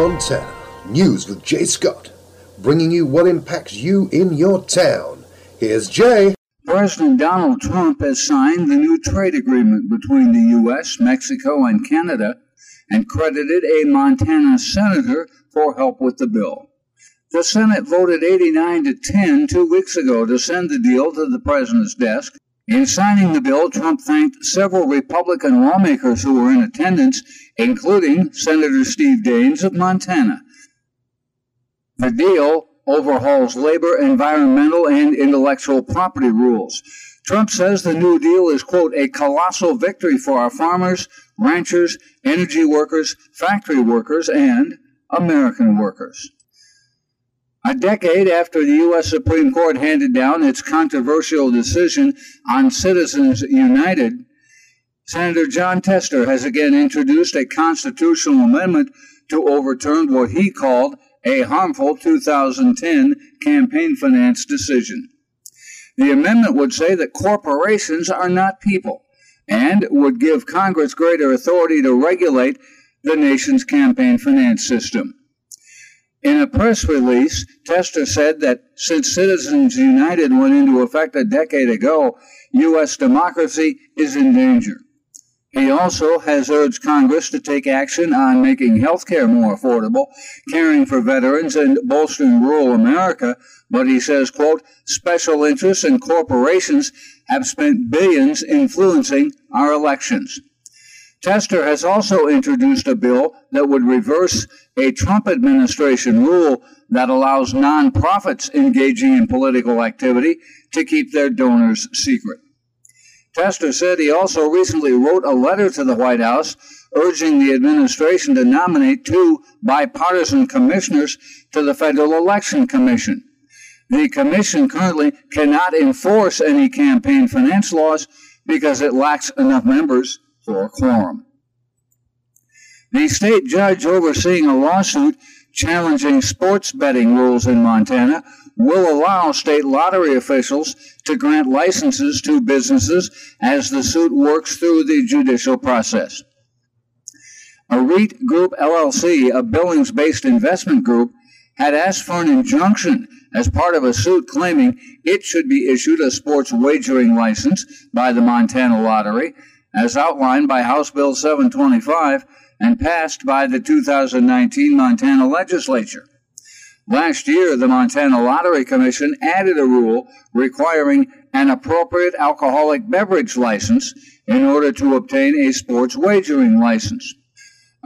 Montana. News with Jay Scott, bringing you what impacts you in your town. Here's Jay. President Donald Trump has signed the new trade agreement between the U.S., Mexico, and Canada and credited a Montana senator for help with the bill. The Senate voted 89 to 10 two weeks ago to send the deal to the president's desk. In signing the bill, Trump thanked several Republican lawmakers who were in attendance, including Senator Steve Daines of Montana. The deal overhauls labor, environmental, and intellectual property rules. Trump says the New Deal is, quote, a colossal victory for our farmers, ranchers, energy workers, factory workers, and American workers. A decade after the U.S. Supreme Court handed down its controversial decision on Citizens United, Senator Jon Tester has again introduced a constitutional amendment to overturn what he called a harmful 2010 campaign finance decision. The amendment would say that corporations are not people and would give Congress greater authority to regulate the nation's campaign finance system. In a press release, Tester said that since Citizens United went into effect a decade ago, U.S. democracy is in danger. He also has urged Congress to take action on making health care more affordable, caring for veterans, and bolstering rural America. But he says, quote, special interests and corporations have spent billions influencing our elections. Tester has also introduced a bill that would reverse a Trump administration rule that allows nonprofits engaging in political activity to keep their donors secret. Tester said he also recently wrote a letter to the White House urging the administration to nominate two bipartisan commissioners to the Federal Election Commission. The commission currently cannot enforce any campaign finance laws because it lacks enough members for a quorum. The state judge overseeing a lawsuit challenging sports betting rules in Montana will allow state lottery officials to grant licenses to businesses as the suit works through the judicial process. Arete Group LLC, a Billings based investment group, had asked for an injunction as part of a suit claiming it should be issued a sports wagering license by the Montana Lottery, as outlined by House Bill 725 and passed by the 2019 Montana legislature. Last year, the Montana Lottery Commission added a rule requiring an appropriate alcoholic beverage license in order to obtain a sports wagering license.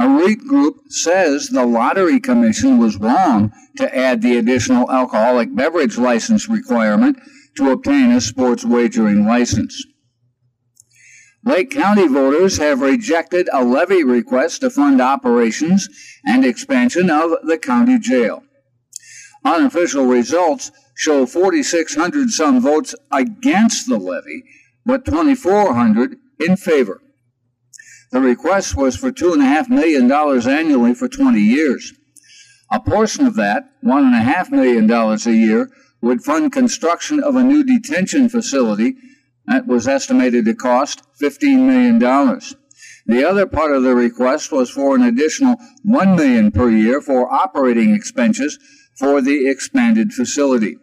Arete Group says the Lottery Commission was wrong to add the additional alcoholic beverage license requirement to obtain a sports wagering license. Lake County voters have rejected a levy request to fund operations and expansion of the county jail. Unofficial results show 4,600 some votes against the levy, but 2,400 in favor. The request was for $2.5 million annually for 20 years. A portion of that, $1.5 million a year, would fund construction of a new detention facility that was estimated to cost $15 million. The other part of the request was for an additional 1 million per year for operating expenses for the expanded facility.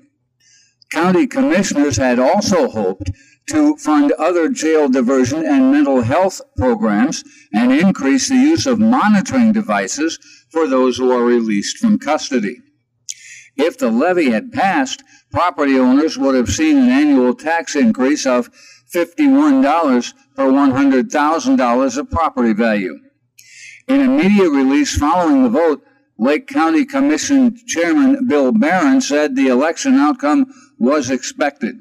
County commissioners had also hoped to fund other jail diversion and mental health programs and increase the use of monitoring devices for those who are released from custody. If the levy had passed, property owners would have seen an annual tax increase of $51 per $100,000 of property value. In a media release following the vote, Lake County Commission Chairman Bill Barron said the election outcome was expected.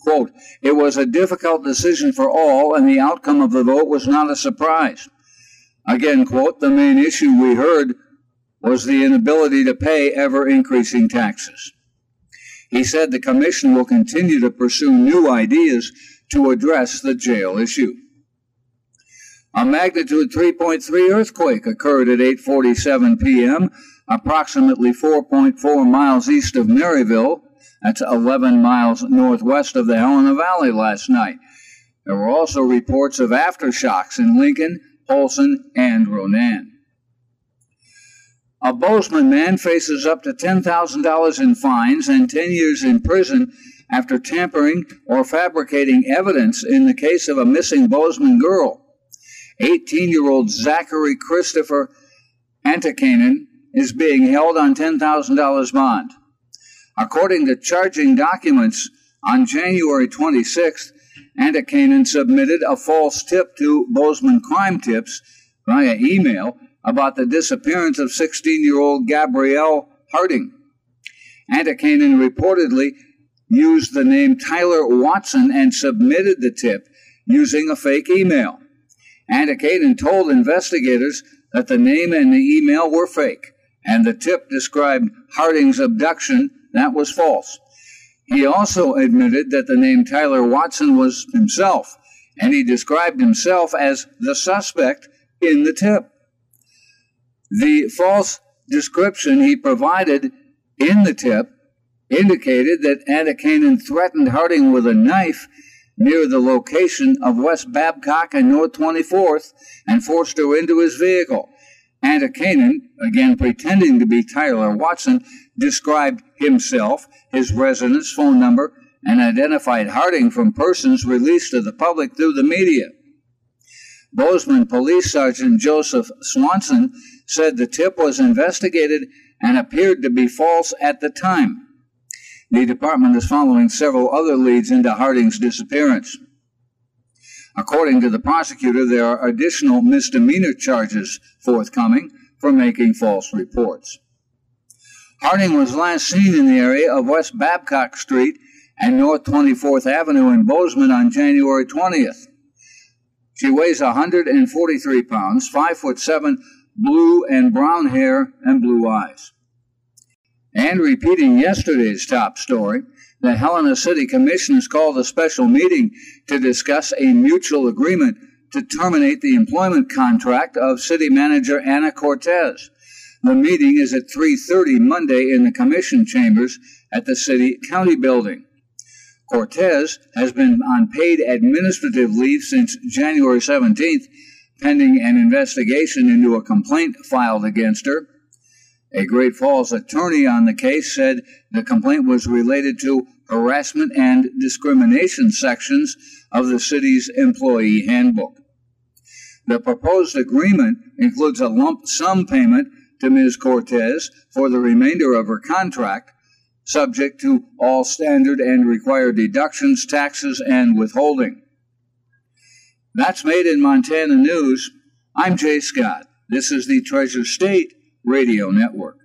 Quote, it was a difficult decision for all, and the outcome of the vote was not a surprise. Again, quote, the main issue we heard was the inability to pay ever increasing taxes. He said the commission will continue to pursue new ideas to address the jail issue. A magnitude 3.3 earthquake occurred at 8:47 p.m. approximately 4.4 miles east of Marysville. That's 11 miles northwest of the Helena Valley last night. There were also reports of aftershocks in Lincoln, Polson, and Ronan. A Bozeman man faces up to $10,000 in fines and 10 years in prison after tampering or fabricating evidence in the case of a missing Bozeman girl. 18 year old Zachary Christopher Antikainen is being held on $10,000 bond. According to charging documents, on January 26th, Antikainen submitted a false tip to Bozeman Crime Tips via email about the disappearance of 16 year old Gabrielle Harding. Antikainen reportedly used the name Tyler Watson and submitted the tip using a fake email. Antikainen told investigators that the name and the email were fake, and the tip described Harding's abduction that was false. He also admitted that the name Tyler Watson was himself, and he described himself as the suspect in the tip. The false description he provided in the tip indicated that Antikainen threatened Harding with a knife near the location of West Babcock and North 24th and forced her into his vehicle. Antikainen, again pretending to be Tyler Watson, described himself, his residence, phone number, and identified Harding from persons released to the public through the media. Bozeman Police Sergeant Joseph Swanson said the tip was investigated and appeared to be false at the time. The department is following several other leads into Harding's disappearance. According to the prosecutor, there are additional misdemeanor charges forthcoming for making false reports. Harding was last seen in the area of West Babcock Street and North 24th Avenue in Bozeman on January 20th. She weighs 143 pounds, 5 foot 7, blue and brown hair and blue eyes. And repeating yesterday's top story, the Helena City Commission has called a special meeting to discuss a mutual agreement to terminate the employment contract of city manager Anna Cortez. The meeting is at 3:30 Monday in the commission chambers at the city county building. Cortez has been on paid administrative leave since January 17th, pending an investigation into a complaint filed against her. A Great Falls attorney on the case said the complaint was related to harassment and discrimination sections of the city's employee handbook. The proposed agreement includes a lump sum payment to Ms. Cortez for the remainder of her contract, subject to all standard and required deductions, taxes, and withholding. That's made in Montana News. I'm Jay Scott. This is the Treasure State Radio Network.